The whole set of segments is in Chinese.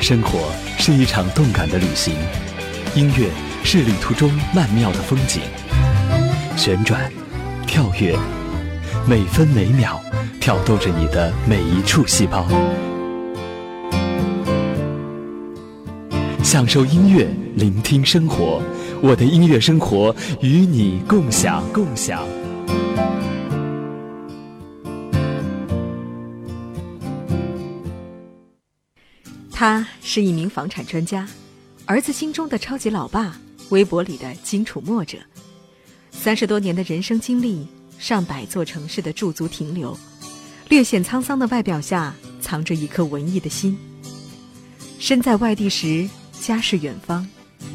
生活是一场动感的旅行，音乐是旅途中曼妙的风景。旋转，跳跃，每分每秒挑逗着你的每一处细胞。享受音乐，聆听生活，我的音乐生活与你共享，共享。他是一名房产专家，儿子心中的超级老爸，微博里的金楚墨者，三十多年的人生经历，上百座城市的驻足停留，略显沧桑的外表下藏着一颗文艺的心。身在外地时，家是远方；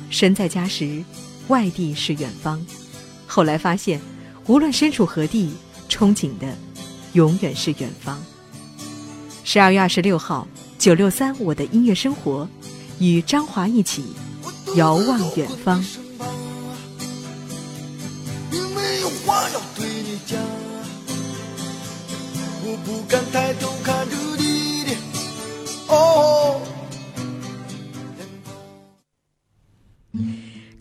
身在家时，外地是远方。后来发现，无论身处何地，憧憬的永远是远方。十二月二十六号。九六三，我的音乐生活，与张华一起遥望远方。因为有话要对你讲，我不敢抬头看着你的哦。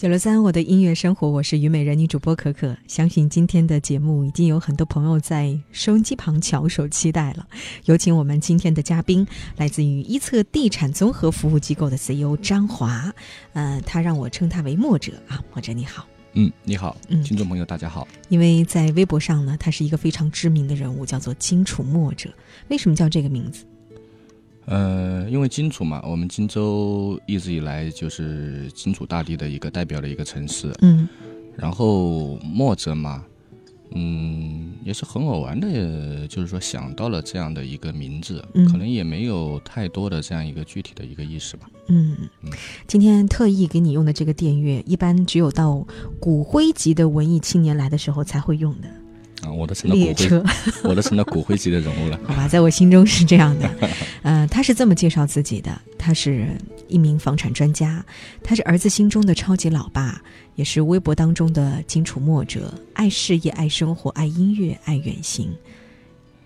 九六三，我的音乐生活，我是虞美人女主播可可。相信今天的节目已经有很多朋友在收音机旁翘首期待了。有请我们今天的嘉宾，来自于一策地产综合服务机构的 CEO 张华。呃，他让我称他为墨者啊，墨者你好。嗯，你好，嗯听众朋友大家好。因为在微博上呢，他是一个非常知名的人物，叫做荆楚墨者。为什么叫这个名字？呃，因为荆楚嘛，我们荆州一直以来就是荆楚大地的一个代表的一个城市。嗯，然后墨者嘛，嗯，也是很偶然的，就是说想到了这样的一个名字，可能也没有太多的这样一个具体的一个意思吧。嗯嗯，今天特意给你用的这个电乐，一般只有到骨灰级的文艺青年来的时候才会用的。啊，我都成了骨灰，我都成了骨灰级的人物了。好吧，在我心中是这样的。嗯，他是这么介绍自己的：他是一名房产专家，他是儿子心中的超级老爸，也是微博当中的金楚墨者，爱事业，爱生活，爱音乐，爱远行，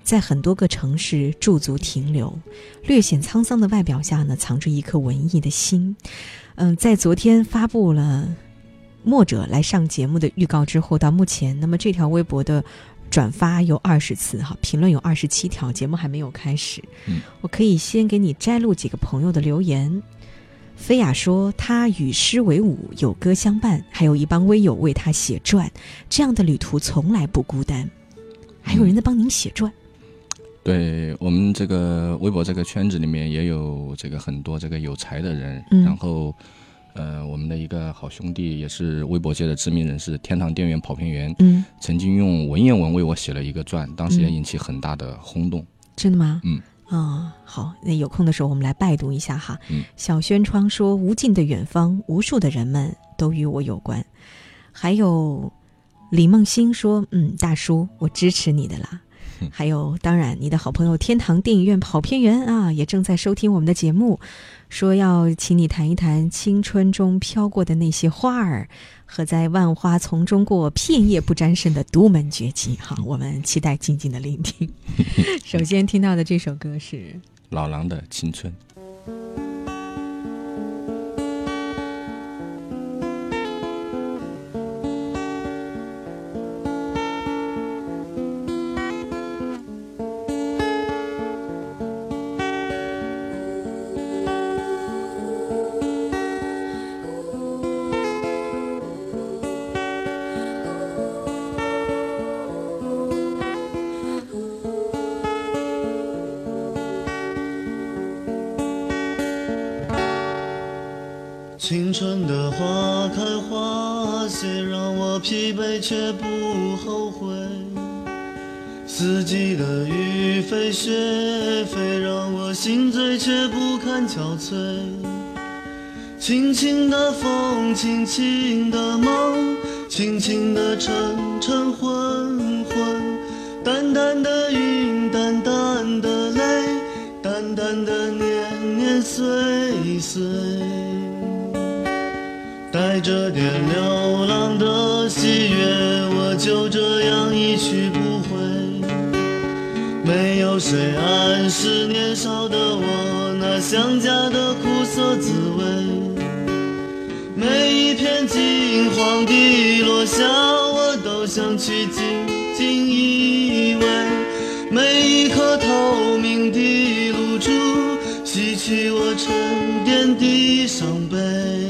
在很多个城市驻足停留，略显沧桑的外表下呢，藏着一颗文艺的心。嗯，在昨天发布了。墨者来上节目的预告之后，到目前，那么这条微博的转发有二十次，哈，评论有二十七条，节目还没有开始。嗯，我可以先给你摘录几个朋友的留言。菲亚说：“他与诗为伍，有歌相伴，还有一帮微友为他写传，这样的旅途从来不孤单。”还有人在帮您写传。对我们这个微博这个圈子里面也有这个很多这个有才的人，然后。呃，我们的一个好兄弟，也是微博界的知名人士，天堂电源跑偏员，嗯，曾经用文言文为我写了一个传，当时也引起很大的轰动。真的吗？嗯，啊，好，那有空的时候我们来拜读一下哈。嗯，小轩窗说：“无尽的远方，无数的人们都与我有关。”还有李梦欣说：“嗯，大叔，我支持你的啦。” 还有，当然，你的好朋友天堂电影院跑偏员啊，也正在收听我们的节目。说要请你谈一谈青春中飘过的那些花儿，和在万花丛中过片叶不沾身的独门绝技。哈，我们期待静静的聆听。首先听到的这首歌是老狼的青春。却不堪憔悴。轻轻的风，轻轻的梦，轻轻的晨晨昏昏，淡淡的云，淡淡的泪，淡淡的年年岁岁。带着点流浪的喜悦，我就这样一去不回。没有谁暗示年少的我，想家的苦涩滋味。每一片金黄的落下，我都想去紧紧依偎；每一颗透明的露珠，洗去我沉淀的伤悲。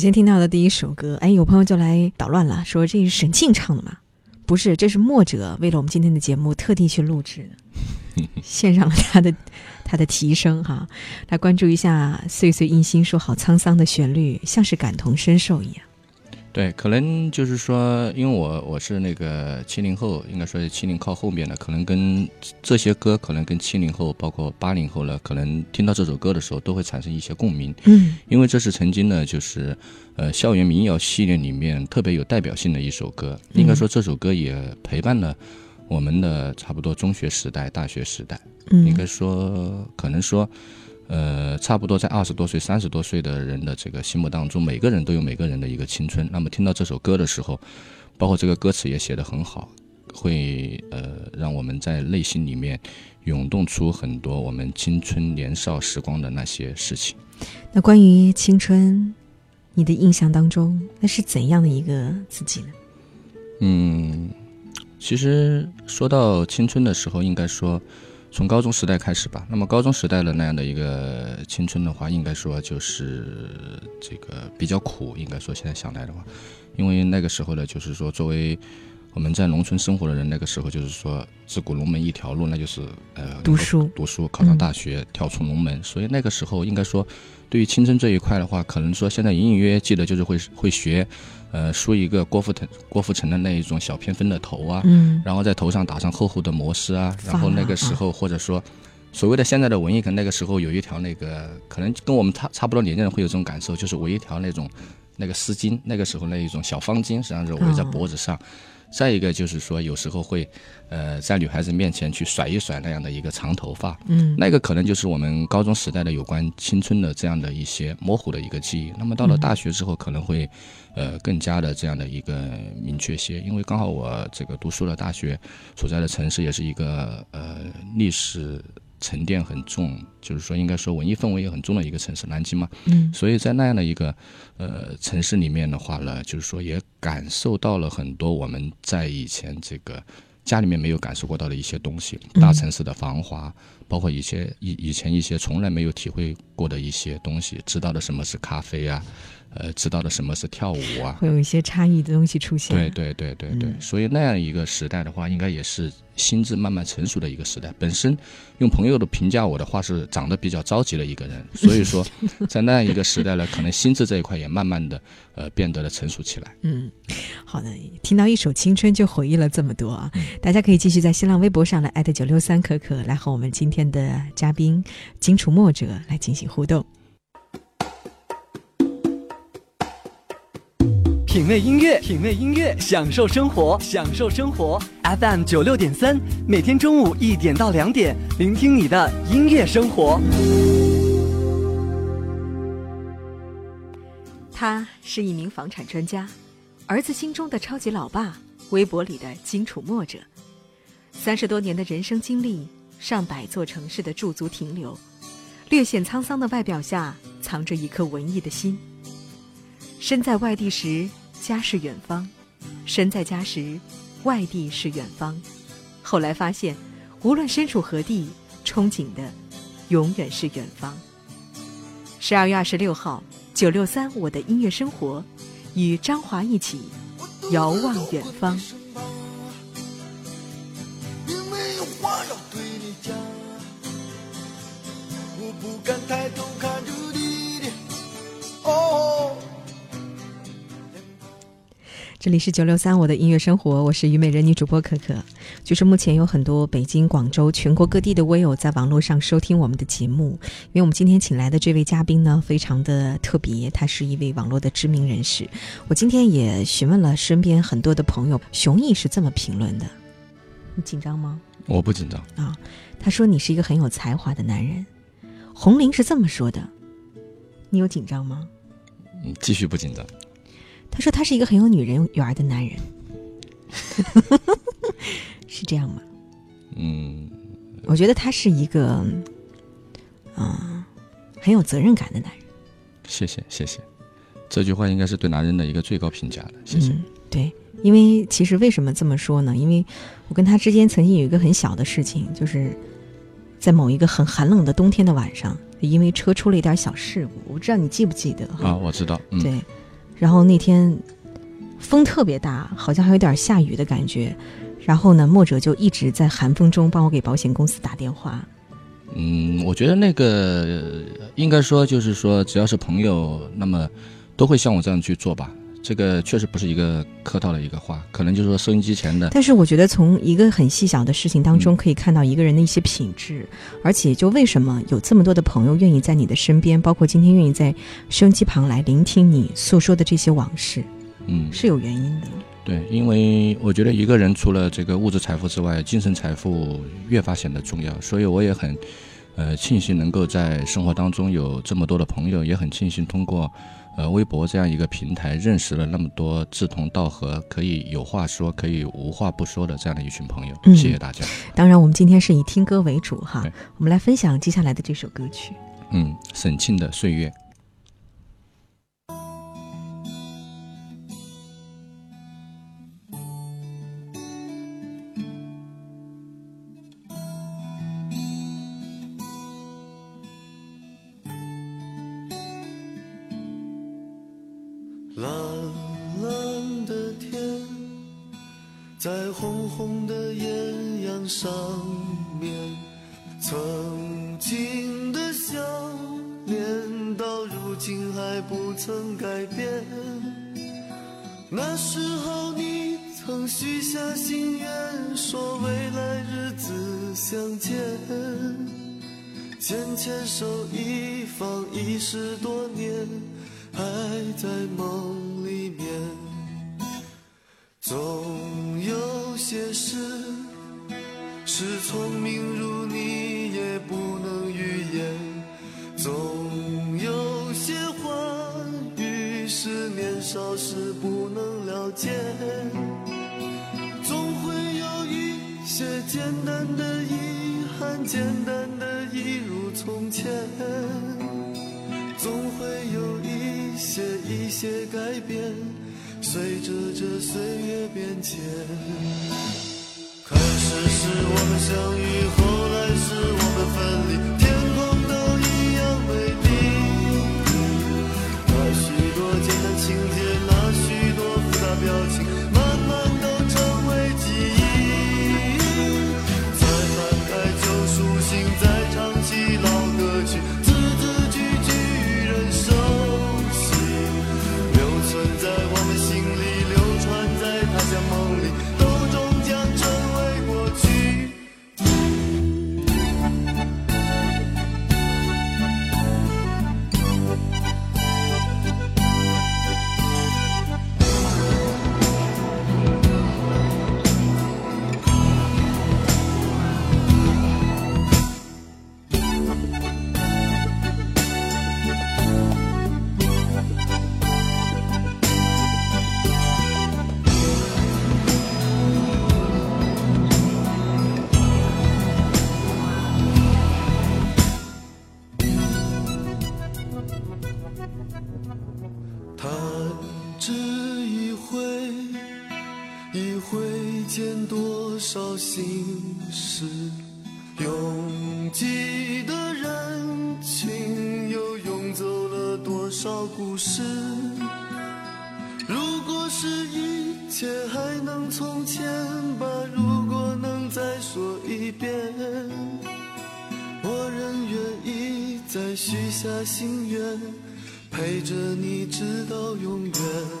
先听到的第一首歌，哎，有朋友就来捣乱了，说这是沈庆唱的吗？不是，这是莫哲为了我们今天的节目特地去录制的，献上了他的他的提升哈。来关注一下《岁岁印心》，说好沧桑的旋律，像是感同身受一样。对，可能就是说，因为我我是那个七零后，应该说是七零靠后面的，可能跟这些歌，可能跟七零后，包括八零后呢，可能听到这首歌的时候，都会产生一些共鸣。嗯，因为这是曾经呢，就是呃校园民谣系列里面特别有代表性的一首歌。应该说这首歌也陪伴了我们的差不多中学时代、大学时代。嗯，应该说可能说。呃，差不多在二十多岁、三十多岁的人的这个心目当中，每个人都有每个人的一个青春。那么听到这首歌的时候，包括这个歌词也写得很好，会呃让我们在内心里面涌动出很多我们青春年少时光的那些事情。那关于青春，你的印象当中，那是怎样的一个自己呢？嗯，其实说到青春的时候，应该说。从高中时代开始吧，那么高中时代的那样的一个青春的话，应该说就是这个比较苦。应该说现在想来的话，因为那个时候呢，就是说作为我们在农村生活的人，那个时候就是说自古龙门一条路，那就是呃读书，读书，考上大学，跳出龙门。所以那个时候应该说，对于青春这一块的话，可能说现在隐隐约约记得就是会会学。呃，梳一个郭富城、郭富城的那一种小偏分的头啊，嗯，然后在头上打上厚厚的摩丝啊，然后那个时候或者说，所谓的现在的文艺，可能那个时候有一条那个，可能跟我们差差不多年纪人会有这种感受，就是围一条那种那个丝巾，那个时候那一种小方巾，实际上是围在脖子上，再一个就是说，有时候会，呃，在女孩子面前去甩一甩那样的一个长头发，嗯，那个可能就是我们高中时代的有关青春的这样的一些模糊的一个记忆。那么到了大学之后，可能会，呃，更加的这样的一个明确些，因为刚好我这个读书的大学所在的城市也是一个呃历史。沉淀很重，就是说，应该说文艺氛围也很重的一个城市，南京嘛。嗯，所以在那样的一个呃城市里面的话呢，就是说也感受到了很多我们在以前这个家里面没有感受过到的一些东西，大城市的繁华，包括一些以以前一些从来没有体会过的一些东西，知道的什么是咖啡啊。呃，知道的什么是跳舞啊？会有一些差异的东西出现。对对对对对，所以那样一个时代的话，应该也是心智慢慢成熟的一个时代。本身用朋友的评价我的话是长得比较着急的一个人，所以说在那样一个时代呢，可能心智这一块也慢慢的呃变得了成熟起来。嗯，好的，听到一首青春就回忆了这么多啊！大家可以继续在新浪微博上来艾特九六三可可来和我们今天的嘉宾金楚墨者来进行互动。品味音乐，品味音乐，享受生活，享受生活。FM 九六点三，每天中午一点到两点，聆听你的音乐生活。他是一名房产专家，儿子心中的超级老爸，微博里的金楚墨者。三十多年的人生经历，上百座城市的驻足停留，略显沧桑的外表下，藏着一颗文艺的心。身在外地时。家是远方，身在家时，外地是远方。后来发现，无论身处何地，憧憬的永远是远方。十二月二十六号，九六三我的音乐生活，与张华一起遥望远方。我不敢抬头看着你哦。这里是九六三我的音乐生活，我是虞美人女主播可可。就是目前有很多北京、广州、全国各地的微友在网络上收听我们的节目，因为我们今天请来的这位嘉宾呢，非常的特别，他是一位网络的知名人士。我今天也询问了身边很多的朋友，熊毅是这么评论的：你紧张吗？我不紧张啊。他说你是一个很有才华的男人。红玲是这么说的，你有紧张吗？嗯，继续不紧张。他说他是一个很有女人缘的男人，是这样吗？嗯，我觉得他是一个，嗯，很有责任感的男人。谢谢谢谢，这句话应该是对男人的一个最高评价了。谢谢。对，因为其实为什么这么说呢？因为我跟他之间曾经有一个很小的事情，就是在某一个很寒冷的冬天的晚上，因为车出了一点小事故。我不知道你记不记得？啊，我知道。对。然后那天风特别大，好像还有点下雨的感觉。然后呢，墨者就一直在寒风中帮我给保险公司打电话。嗯，我觉得那个应该说就是说，只要是朋友，那么都会像我这样去做吧。这个确实不是一个客套的一个话，可能就是说收音机前的。但是我觉得从一个很细小的事情当中，可以看到一个人的一些品质，而且就为什么有这么多的朋友愿意在你的身边，包括今天愿意在收音机旁来聆听你诉说的这些往事，嗯，是有原因的。对，因为我觉得一个人除了这个物质财富之外，精神财富越发显得重要，所以我也很，呃，庆幸能够在生活当中有这么多的朋友，也很庆幸通过。呃，微博这样一个平台，认识了那么多志同道合、可以有话说、可以无话不说的这样的一群朋友。谢谢大家。当然，我们今天是以听歌为主哈，我们来分享接下来的这首歌曲。嗯，沈庆的《岁月》。手一放一十多年，还在梦里面，总有。些事，是聪明如你也不能预言。总有些话语是年少时不能了解，总会有一些简单的遗憾，简单的一如从前，总会有一些一些改变。随着这岁月变迁，开始是我们相遇，后弹指一挥一挥间多少心事拥挤的人群又涌走了多少故事。如果是一切还能从前吧如果能再说一遍我仍愿意再许下心愿。陪着你直到永远。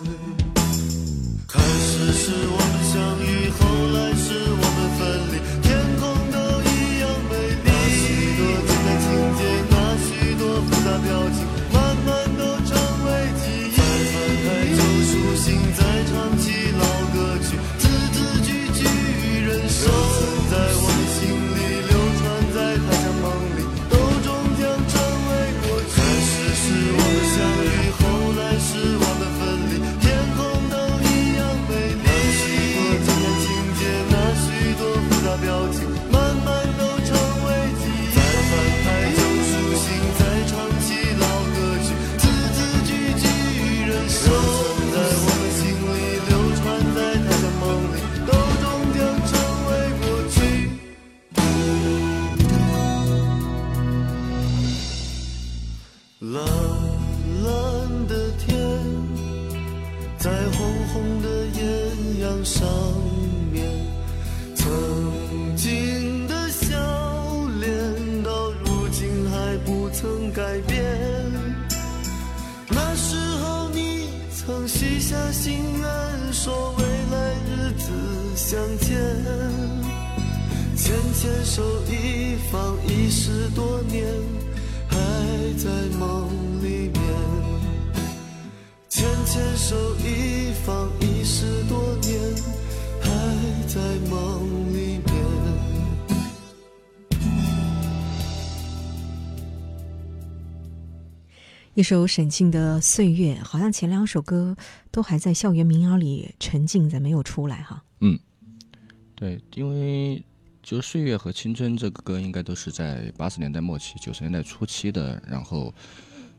在红红的艳阳上面，曾经的笑脸到如今还不曾改变。那时候你曾许下心愿，说未来日子相见，牵牵手一放已是多年，还在梦。首沈静的《岁月》，好像前两首歌都还在校园民谣里沉浸，在没有出来哈。嗯，对，因为就《岁月》和《青春》这个歌，应该都是在八十年代末期、九十年代初期的，然后，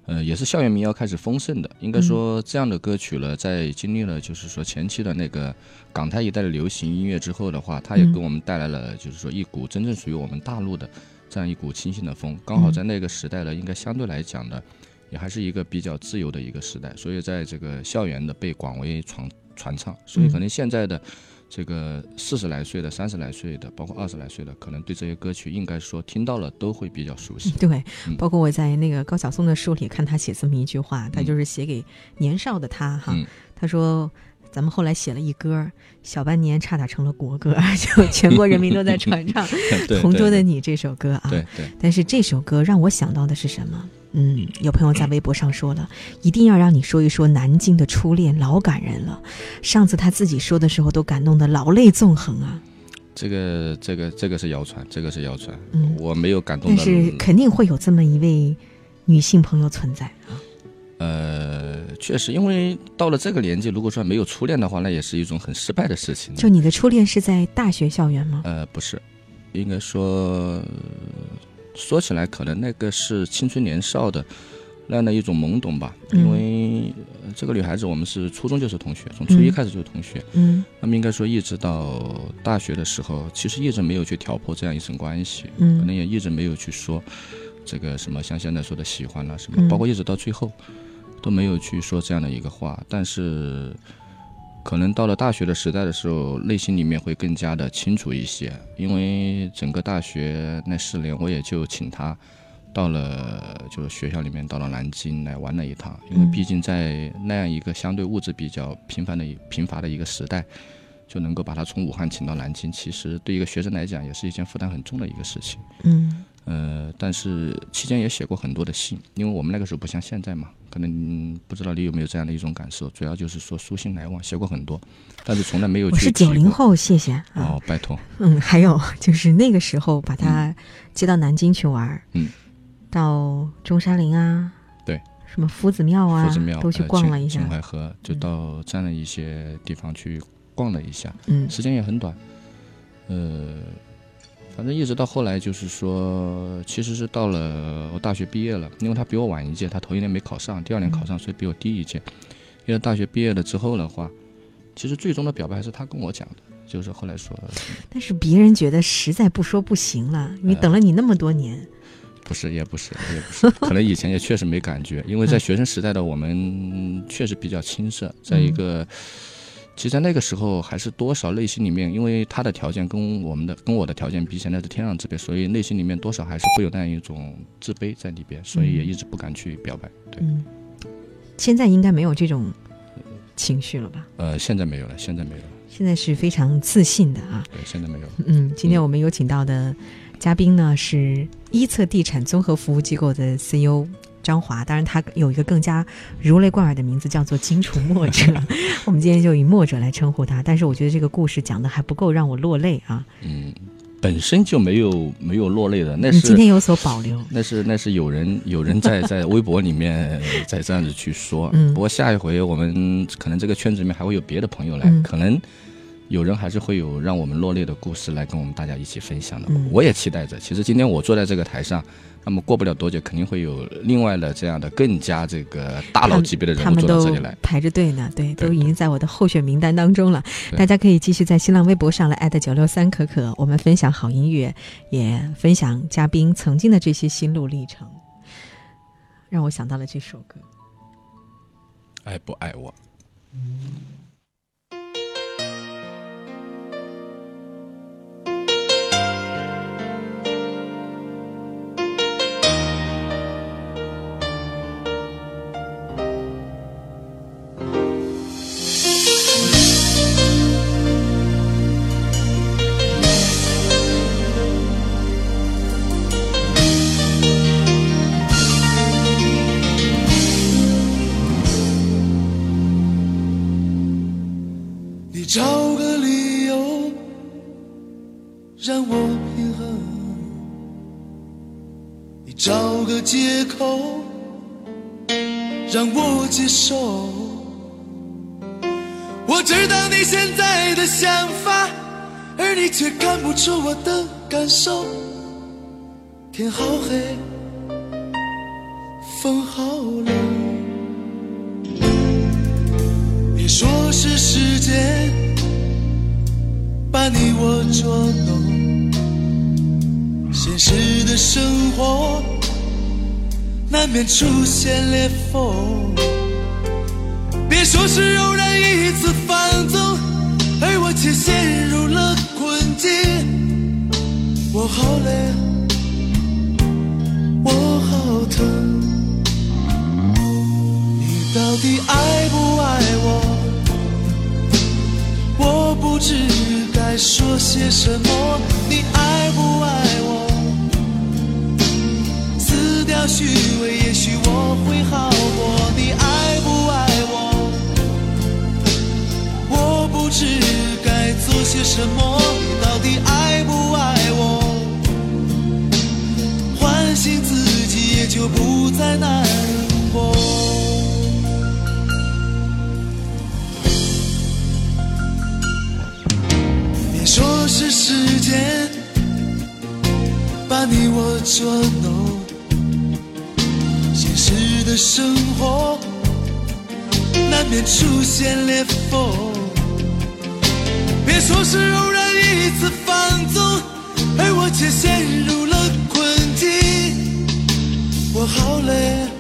呃，也是校园民谣开始丰盛的。应该说，这样的歌曲呢，在经历了就是说前期的那个港台一带的流行音乐之后的话，它也给我们带来了就是说一股真正属于我们大陆的这样一股清新的风。刚好在那个时代呢，应该相对来讲呢。也还是一个比较自由的一个时代，所以在这个校园的被广为传传唱，所以可能现在的这个四十来岁的、三十来岁的，包括二十来岁的，可能对这些歌曲应该说听到了都会比较熟悉。对，包括我在那个高晓松的书里看他写这么一句话，他就是写给年少的他哈，他说：“咱们后来写了一歌，小半年差点成了国歌，就全国人民都在传唱 《同桌的你》这首歌啊。”对对。但是这首歌让我想到的是什么？嗯，有朋友在微博上说了，一定要让你说一说南京的初恋，老感人了。上次他自己说的时候，都感动得老泪纵横啊。这个这个这个是谣传，这个是谣传。嗯，我没有感动。但是肯定会有这么一位女性朋友存在啊。呃，确实，因为到了这个年纪，如果说没有初恋的话，那也是一种很失败的事情。就你的初恋是在大学校园吗？呃，不是，应该说，说起来可能那个是青春年少的那样的一种懵懂吧。因为这个女孩子，我们是初中就是同学，从初一开始就是同学。嗯。那么应该说，一直到大学的时候，其实一直没有去挑破这样一层关系。嗯。可能也一直没有去说这个什么像现在说的喜欢了什么，包括一直到最后。都没有去说这样的一个话，但是可能到了大学的时代的时候，内心里面会更加的清楚一些。因为整个大学那四年，我也就请他到了就是学校里面，到了南京来玩了一趟。因为毕竟在那样一个相对物质比较贫繁的贫乏的一个时代，就能够把他从武汉请到南京，其实对一个学生来讲，也是一件负担很重的一个事情。嗯。呃，但是期间也写过很多的信，因为我们那个时候不像现在嘛，可能不知道你有没有这样的一种感受，主要就是说书信来往，写过很多，但是从来没有。我是九零后，谢谢哦，拜托。嗯，还有就是那个时候把他接到南京去玩，嗯，到中山陵啊，对，什么夫子庙啊，夫子庙都去逛了一下，秦淮河就到这样的一些地方去逛了一下，嗯，时间也很短，呃。反正一直到后来，就是说，其实是到了我大学毕业了，因为他比我晚一届，他头一年没考上，第二年考上，所以比我低一届。因为大学毕业了之后的话，其实最终的表白还是他跟我讲的，就是后来说。但是别人觉得实在不说不行了，你等了你那么多年。不是，也不是，也不是，可能以前也确实没感觉，因为在学生时代的我们确实比较青涩，在一个。其实，在那个时候，还是多少内心里面，因为他的条件跟我们的、跟我的条件比，起来是天壤之别，所以内心里面多少还是会有那样一种自卑在里边，所以也一直不敢去表白。对，现在应该没有这种情绪了吧？呃，现在没有了，现在没有了。现在是非常自信的啊。对，现在没有。嗯，今天我们有请到的嘉宾呢，是一策地产综合服务机构的 CEO。张华，当然他有一个更加如雷贯耳的名字，叫做荆楚墨者。我们今天就以墨者来称呼他。但是我觉得这个故事讲的还不够让我落泪啊。嗯，本身就没有没有落泪的，那是今天有所保留。那是那是有人有人在在微博里面在这样子去说。嗯。不过下一回我们可能这个圈子里面还会有别的朋友来，可能有人还是会有让我们落泪的故事来跟我们大家一起分享的。我也期待着。其实今天我坐在这个台上。那么过不了多久，肯定会有另外的这样的更加这个大佬级别的人物坐到这里来，排着队呢。对，都已经在我的候选名单当中了。大家可以继续在新浪微博上来艾特九六三可可，我们分享好音乐，也分享嘉宾曾经的这些心路历程，让我想到了这首歌。爱不爱我？找个理由让我平衡，你找个借口让我接受，我知道你现在的想法，而你却看不出我的感受。天好黑，风好冷，说是时间把你我捉弄，现实的生活。难免出现裂缝，别说是偶然一次放纵，而我却陷入了困境。我好累，我好疼，你到底爱不爱我？我不知该说些什么，你爱不爱我？撕掉。虚伪，也许我会好过。你爱不爱我？我不知该做些什么。你到底爱不爱我？唤醒自己，也就不再难间把你我捉弄，现实的生活难免出现裂缝。别说是偶然一次放纵，而我却陷入了困境。我好累，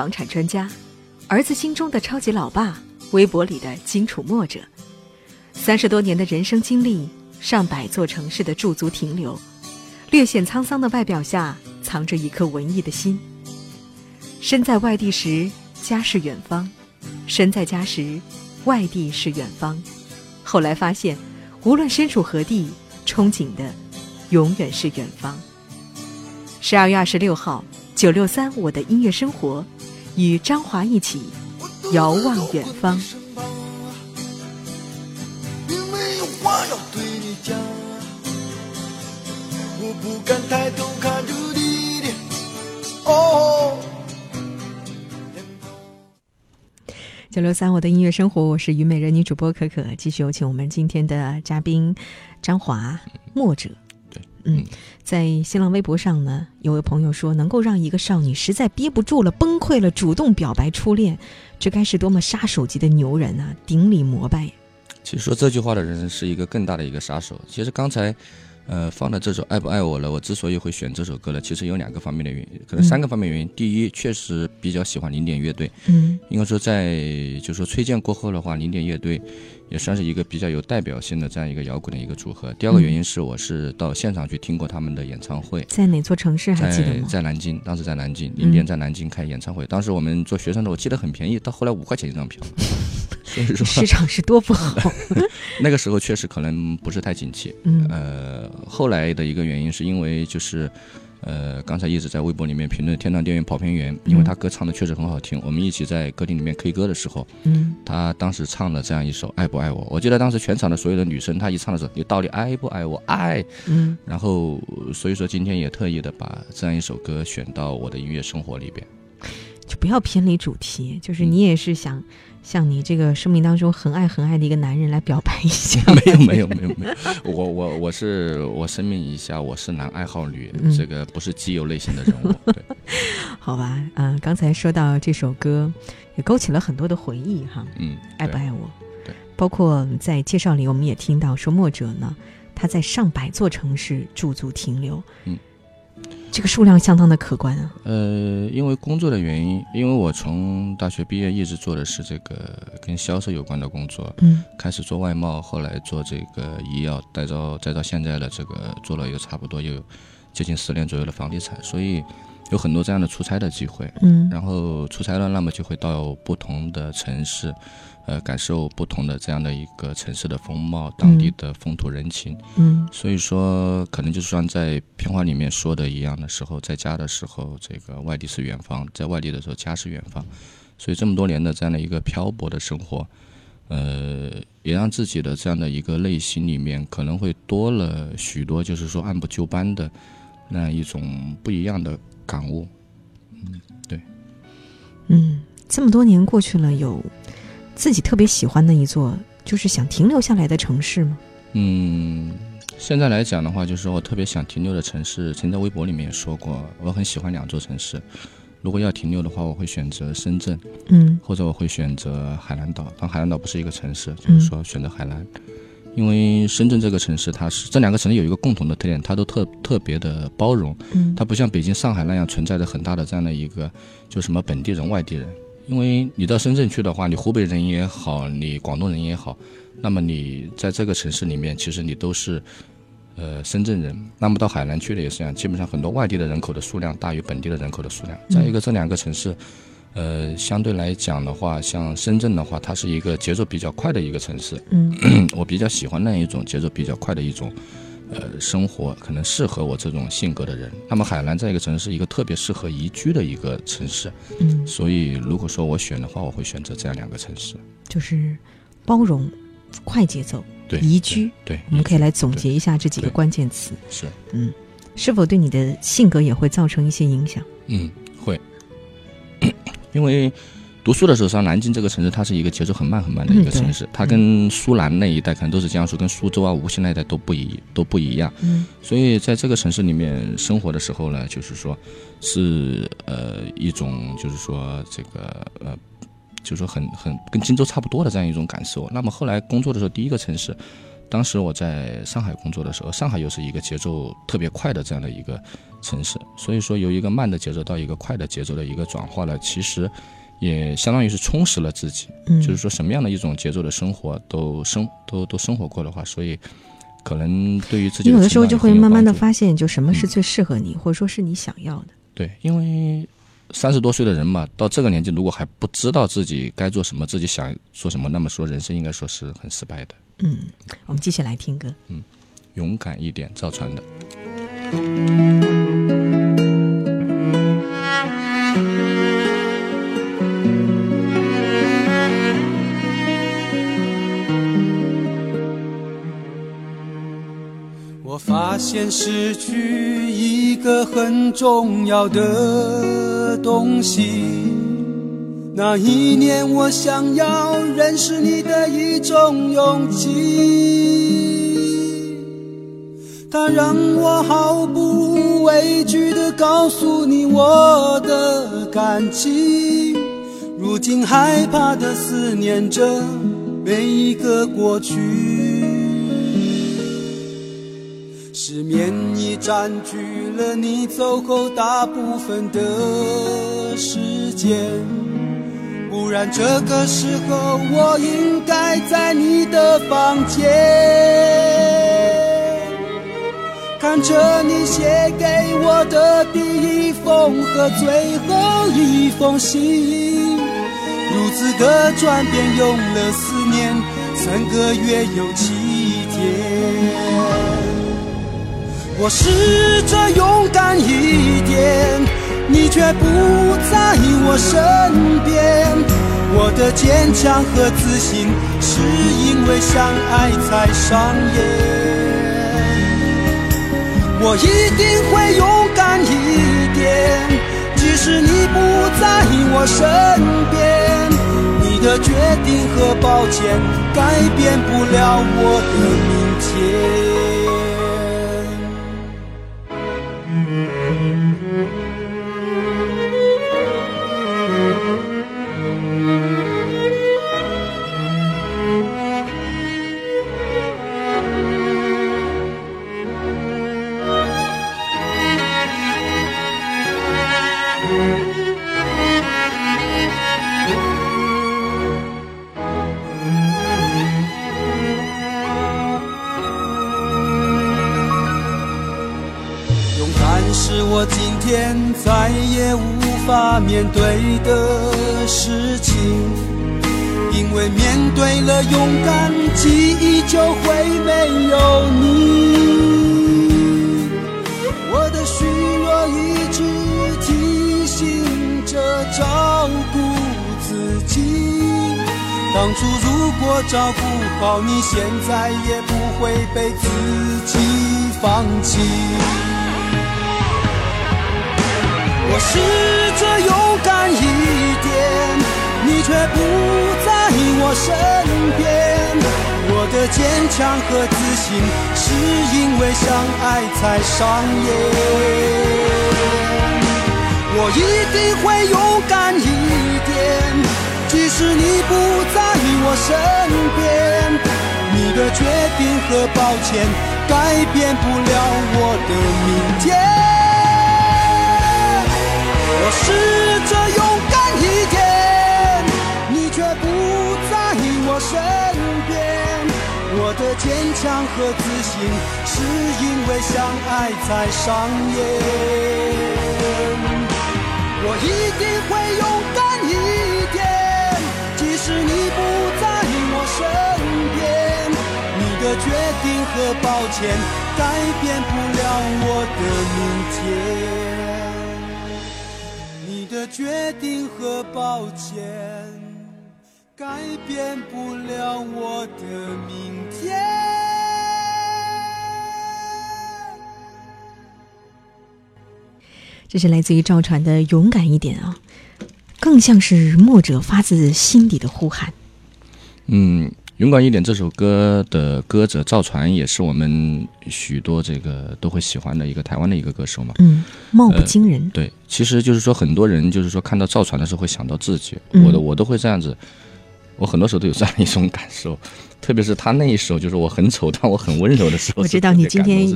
房产专家，儿子心中的超级老爸，微博里的荆楚墨者。三十多年的人生经历，上百座城市的驻足停留，略显沧桑的外表下，藏着一颗文艺的心。身在外地时，家是远方；身在家时，外地是远方。后来发现，无论身处何地，憧憬的永远是远方。十二月二十六号，九六三我的音乐生活，与张华一起遥望远方。并没有话要对你讲，我不敢抬头看着你的哦。九六三我的音乐生活，我是虞美人女主播可可，继续有请我们今天的嘉宾张华墨者。对，嗯，在新浪微博上呢，有位朋友说，能够让一个少女实在憋不住了、崩溃了，主动表白初恋，这该是多么杀手级的牛人啊！顶礼膜拜。其实说这句话的人是一个更大的一个杀手。其实刚才，呃，放的这首《爱不爱我》了，我之所以会选这首歌呢，其实有两个方面的原因，可能三个方面原因。第一，确实比较喜欢零点乐队，嗯，应该说在就是说崔健过后的话，零点乐队也算是一个比较有代表性的这样一个摇滚的一个组合。第二个原因是，我是到现场去听过他们的演唱会，在哪座城市还记得在吗？在南京，当时在南京，零点在南京开演唱会，当时我们做学生的，我记得很便宜，到后来五块钱一张票，所以说市场是多不好，那个时候确实可能不是太景气。嗯呃，后来的一个原因是因为就是，呃，刚才一直在微博里面评论《天堂电影跑偏员》，因为他歌唱的确实很好听。我们一起在歌厅里面 K 歌的时候，嗯他当时唱了这样一首《爱不爱我》，我记得当时全场的所有的女生，她一唱的时候，你到底爱不爱我？爱。嗯，然后所以说今天也特意的把这样一首歌选到我的音乐生活里边。就不要偏离主题，就是你也是想向你这个生命当中很爱很爱的一个男人来表白一下，没有没有没有没有，我我我是我声明一下，我是男爱好女，嗯 这个不是基友类型的人物。对，好吧？嗯、刚才说到这首歌，也勾起了很多的回忆哈。嗯，爱不爱我？对，包括在介绍里，我们也听到说，墨者呢，他在上百座城市驻足停留，嗯，这个数量相当的可观啊。呃，因为工作的原因，因为我从大学毕业一直做的是这个跟销售有关的工作，嗯开始做外贸，后来做这个医药，再到再到现在的这个做了有差不多有接近十年左右的房地产，所以有很多这样的出差的机会。嗯然后出差了，那么就会到不同的城市，呃，感受不同的这样的一个城市的风貌、当地的风土人情。嗯所以说，可能就像在片花里面说的一样的时候，在家的时候，这个外地是远方；在外地的时候，家是远方。所以这么多年的这样的一个漂泊的生活，呃，也让自己的这样的一个内心里面可能会多了许多，就是说按部就班的那样一种不一样的感悟。对嗯，这么多年过去了，有自己特别喜欢的一座，就是想停留下来的城市吗？嗯，现在来讲的话，就是说我特别想停留的城市，曾在微博里面也说过，我很喜欢两座城市。如果要停留的话，我会选择深圳，嗯或者我会选择海南岛。但海南岛不是一个城市，就嗯是说选择海南，因为深圳这个城市，它是这两个城市有一个共同的特点，它都特特别的包容，嗯它不像北京、上海那样存在着很大的这样的一个，就什么本地人、外地人。因为你到深圳去的话，你湖北人也好，你广东人也好，那么你在这个城市里面，其实你都是，呃，深圳人。那么到海南去的也是这样，基本上很多外地的人口的数量大于本地的人口的数量。再一个，这两个城市，呃，相对来讲的话，像深圳的话，它是一个节奏比较快的一个城市，嗯 我比较喜欢那一种节奏比较快的一种，呃，生活可能适合我这种性格的人。那么海南在一个城市一个特别适合宜居的一个城市，嗯，所以如果说我选的话，我会选择这样两个城市。就是包容、快节奏、对，宜居。对，我们可以来总结一下这几个关键词，是，嗯，是否对你的性格也会造成一些影响？嗯，会，因为读书的时候，上南京这个城市，它是一个节奏很慢很慢的一个城市，它跟苏南那一带可能都是江苏，跟苏州啊、无锡那一带都不一都不一样。嗯所以在这个城市里面生活的时候呢，就是说，是呃一种就是说这个呃，就是说很很跟荆州差不多的这样一种感受。那么后来工作的时候，第一个城市，当时我在上海工作的时候，上海又是一个节奏特别快的这样的一个城市，所以说由一个慢的节奏到一个快的节奏的一个转化呢，其实也相当于是充实了自己。嗯，就是说什么样的一种节奏的生活都生都都生活过的话，所以可能对于自己你有的时候就会慢慢的发现，就什么是嗯最适合你，或者说是你想要的。对，因为三十多岁的人嘛，到这个年纪如果还不知道自己该做什么，自己想做什么，那么说人生应该说是很失败的。嗯，我们继续来听歌。嗯勇敢一点，赵传的。发现失去一个很重要的东西。那一年，我想要认识你的一种勇气，它让我毫不畏惧地告诉你我的感情。如今害怕地思念着每一个过去。失眠已占据了你走后大部分的时间，不然这个时候我应该在你的房间，看着你写给我的第一封和最后一封信，如此的转变用了四年，三个月有七我试着勇敢一点，你却不在我身边。我的坚强和自信，是因为相爱才上演。我一定会勇敢一点，即使你不在我身边。你的决定和抱歉，改变不了我的明天。我今天再也无法面对的事情，因为面对了勇敢，记忆就会没有你。我的虚弱一直提醒着照顾自己，当初如果照顾好你，现在也不会被自己放弃。我试着勇敢一点，你却不在我身边。我的坚强和自信，是因为相爱才上演。我一定会勇敢一点，即使你不在我身边。你的决定和抱歉，改变不了我的明天。试着勇敢一点，你却不在我身边。我的坚强和自信，是因为相爱才上演。我一定会勇敢一点，即使你不在我身边。你的决定和抱歉，改变不了我的明天。的决定和抱歉，改变不了我的明天。这是来自于赵传的《勇敢一点》啊，更像是墨者发自心底的呼喊。嗯。勇敢一点这首歌的歌者赵传也是我们许多这个都会喜欢的一个台湾的一个歌手嘛。嗯，貌不惊人。对，其实就是说很多人就是说看到赵传的时候会想到自己，我的我都会这样子，我很多时候都有这样一种感受。特别是他那一首，就是我很丑，但我很温柔的时候。我知道你今天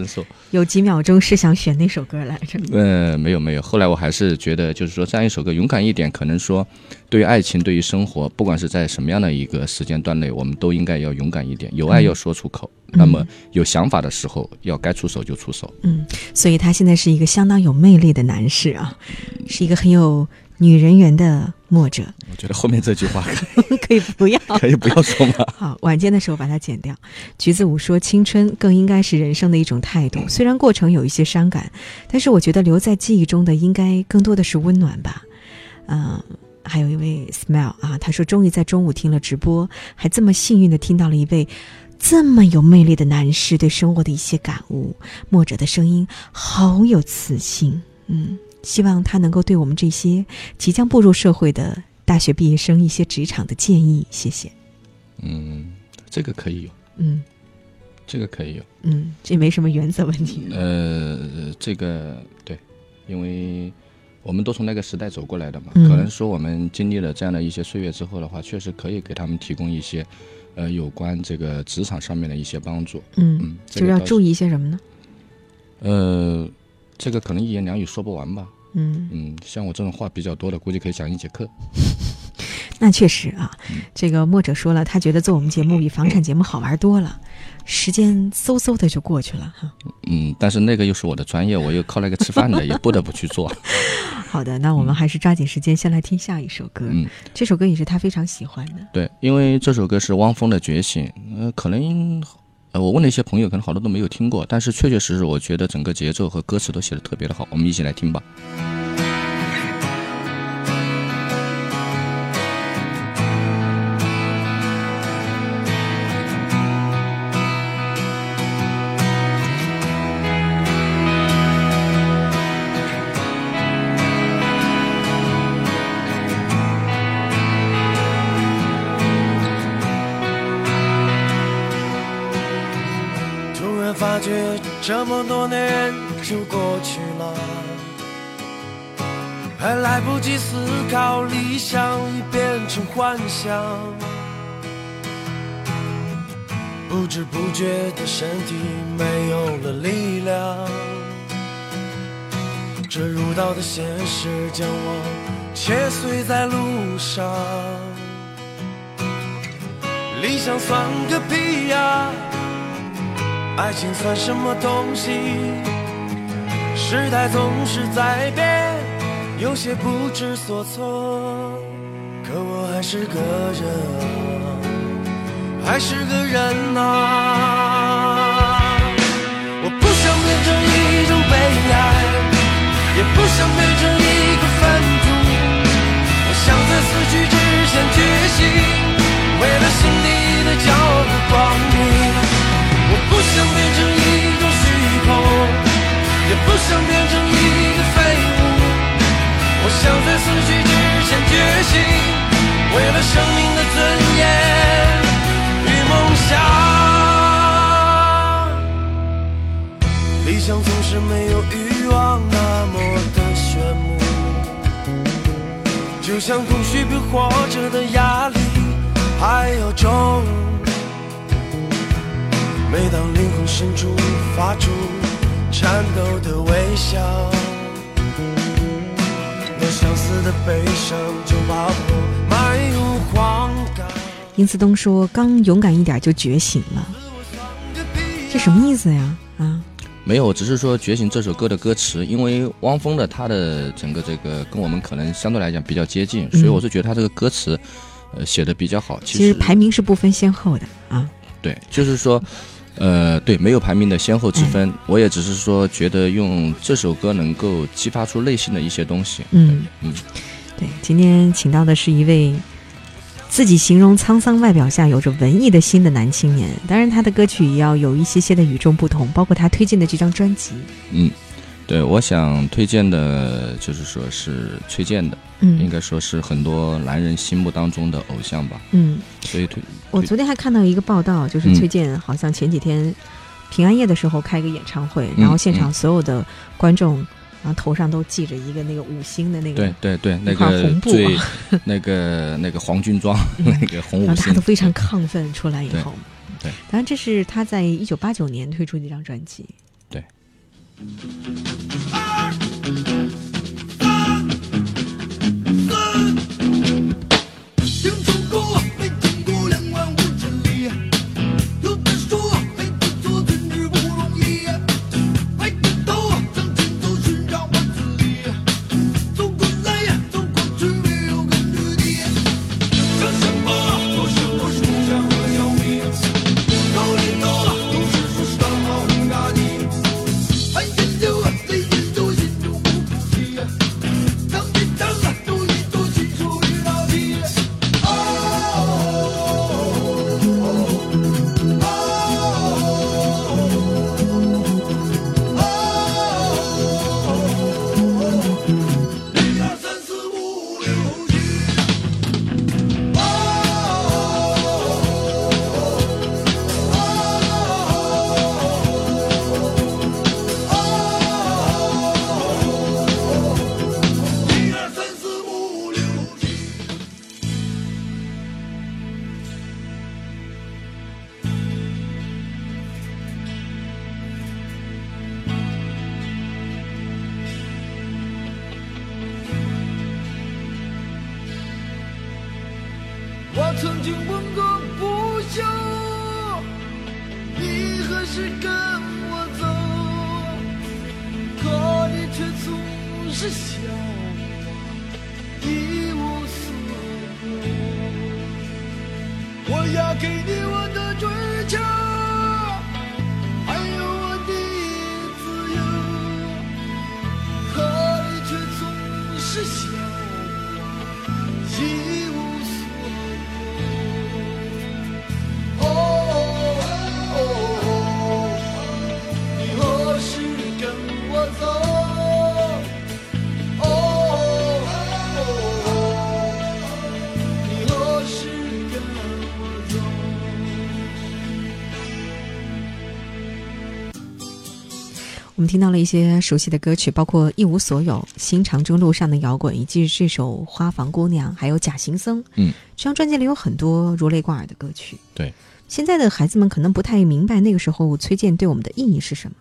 有几秒钟是想选那首歌来着。嗯，没有没有，后来我还是觉得，就是说这样一首歌，勇敢一点。可能说，对于爱情，对于生活，不管是在什么样的一个时间段内，我们都应该要勇敢一点，有爱要说出口。那么有想法的时候，要该出手就出手。嗯，所以他现在是一个相当有魅力的男士啊，是一个很有。女人缘的墨者，我觉得后面这句话可以 不要，可以不要说吗？好，晚间的时候把它剪掉。橘子舞说，青春更应该是人生的一种态度，虽然过程有一些伤感，但是我觉得留在记忆中的应该更多的是温暖吧。嗯，还有一位 smile 啊，他说终于在中午听了直播，还这么幸运的听到了一位这么有魅力的男士对生活的一些感悟。墨者的声音好有磁性，嗯。希望他能够对我们这些即将步入社会的大学毕业生一些职场的建议，谢谢。嗯，这个可以有。嗯，这个可以有。嗯，这没什么原则问题。呃，这个对，因为我们都从那个时代走过来的嘛，可能说我们经历了这样的一些岁月之后的话，确实可以给他们提供一些呃有关这个职场上面的一些帮助。嗯嗯，就是要注意一些什么呢？呃，这个可能一言两语说不完吧。嗯，嗯，像我这种话比较多的，估计可以讲一节课。那确实啊，这个墨者说了，他觉得做我们节目比房产节目好玩多了，时间嗖嗖的就过去了哈。嗯，但是那个又是我的专业，我又靠那个吃饭的，也不得不去做。好的，那我们还是抓紧时间先来听下一首歌。嗯，这首歌也是他非常喜欢的。对，因为这首歌是汪峰的《觉醒》，呃，可能呃，我问了一些朋友，可能好多都没有听过，但是确确实实，我觉得整个节奏和歌词都写的特别的好。我们一起来听吧。突然发觉这么多年就过去了，还来不及思考，理想已变成幻想。不知不觉的身体没有了力量，这如刀的现实将我切碎在路上。理想算个屁呀！爱情算什么东西？时代总是在变，有些不知所措。可我还是个人啊，还是个人啊。我不想变成一种悲哀，也不想变成一个粪土。我想在死去之前觉醒，为了心底的骄傲和光明。我不想变成一种虚空，也不想变成一个废物。我想在死去之前觉醒，为了生命的尊严与梦想。理想总是没有欲望那么的炫目，就像空虚比活着的压力还要重。每当灵魂深处发出颤抖的微笑，那相似的悲伤就把我埋入荒港。殷思东说：“刚勇敢一点就觉醒了，这什么意思呀？啊，没有，只是说《觉醒》这首歌的歌词，因为汪峰的他的整个这个跟我们可能相对来讲比较接近，所以我是觉得他这个歌词，呃，写的比较好。其其实排名是不分先后的啊。对，就是说，呃，对，没有排名的先后之分。我也只是说，觉得用这首歌能够激发出内心的一些东西。嗯嗯，对，今天请到的是一位自己形容沧桑外表下有着文艺的心的男青年。当然，他的歌曲也要有一些些的与众不同，包括他推荐的这张专辑。嗯，对，我想推荐的就是说是崔健的，嗯应该说是很多男人心目当中的偶像吧。嗯，所以推我昨天还看到一个报道，就是嗯。崔健好像前几天平安夜的时候开一个演唱会，嗯然后现场嗯。所有的观众。然后头上都系着一个那个五星的那个，对对对，那块个红布最那个那个黄军装，那个红五星然后他都，非常亢奋出来以后，对。当然这是他在一九八九年推出的一张专辑。听说过，没听们听到了一些熟悉的歌曲，包括《一无所有》《新长征路上的摇滚》，以及这首《花房姑娘》，还有《假行僧》。嗯，这张专辑里有很多如雷贯耳的歌曲。对，现在的孩子们可能不太明白那个时候崔健对我们的意义是什么。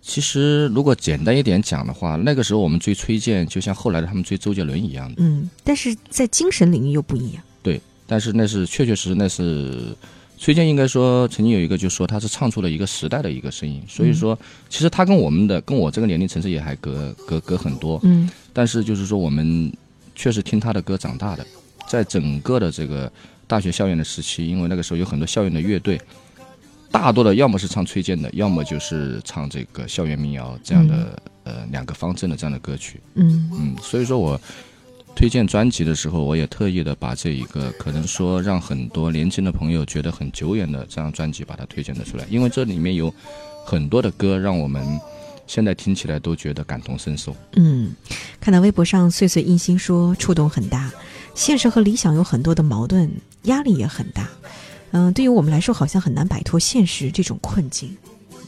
其实如果简单一点讲的话，那个时候我们追崔健，就像后来的他们追周杰伦一样的。嗯，但是在精神领域又不一样。对，但是那是确确实实那是崔健应该说曾经有一个就说他是唱出了一个时代的一个声音，所以说其实他跟我们的跟我这个年龄层次也还隔隔隔很多，嗯但是就是说我们确实听他的歌长大的，在整个的这个大学校园的时期，因为那个时候有很多校园的乐队。大多的要么是唱崔健的，要么就是唱这个校园民谣这样的、呃两个方阵的这样的歌曲。嗯嗯，所以说我推荐专辑的时候，我也特意的把这一个可能说让很多年轻的朋友觉得很久远的这张专辑把它推荐了出来，因为这里面有很多的歌让我们现在听起来都觉得感同身受。嗯，看到微博上岁岁一心说触动很大，现实和理想有很多的矛盾，压力也很大。嗯、对于我们来说，好像很难摆脱现实这种困境。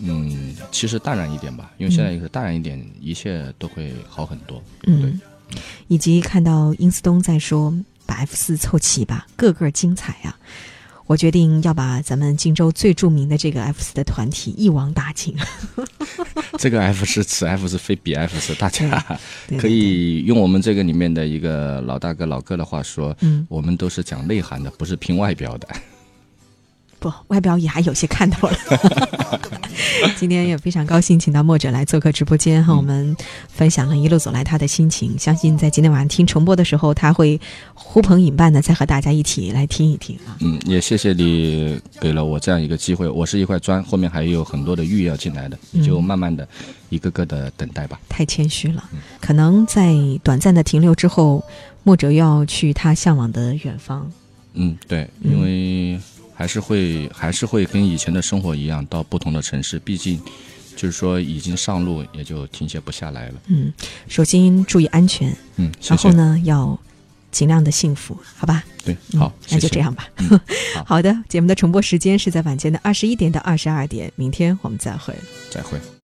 嗯，其实淡然一点吧，因为现在也是淡然一点，一切都会好很多。嗯，以及看到殷思东在说把 F 四凑齐吧，个个精彩啊！我决定要把咱们荆州最著名的这个 F 四的团体一网打尽。这个 F 是此 F 是非彼 F 是，大家可以用我们这个里面的一个老大哥老哥的话说，嗯，我们都是讲内涵的，不是拼外表的。不，外表也还有些看头了。今天也非常高兴，请到墨者来做客直播间，和我们分享了一路走来他的心情。相信在今天晚上听重播的时候，他会呼朋引伴的，再和大家一起来听一听啊。嗯，也谢谢你给了我这样一个机会。我是一块砖，后面还有很多的玉要进来的，你就慢慢的一个个的等待吧。太谦虚了，可能在短暂的停留之后，墨者又要去他向往的远方。嗯，对，嗯因为还是会还是会跟以前的生活一样，到不同的城市，毕竟就是说已经上路，也就停歇不下来了。嗯，首先注意安全，嗯，谢谢然后。呢要尽量的幸福，好吧？对，嗯好，那就这样吧。嗯 好好的，节目的重播时间是在晚间的二十一点到二十二点，明天我们再会。再会。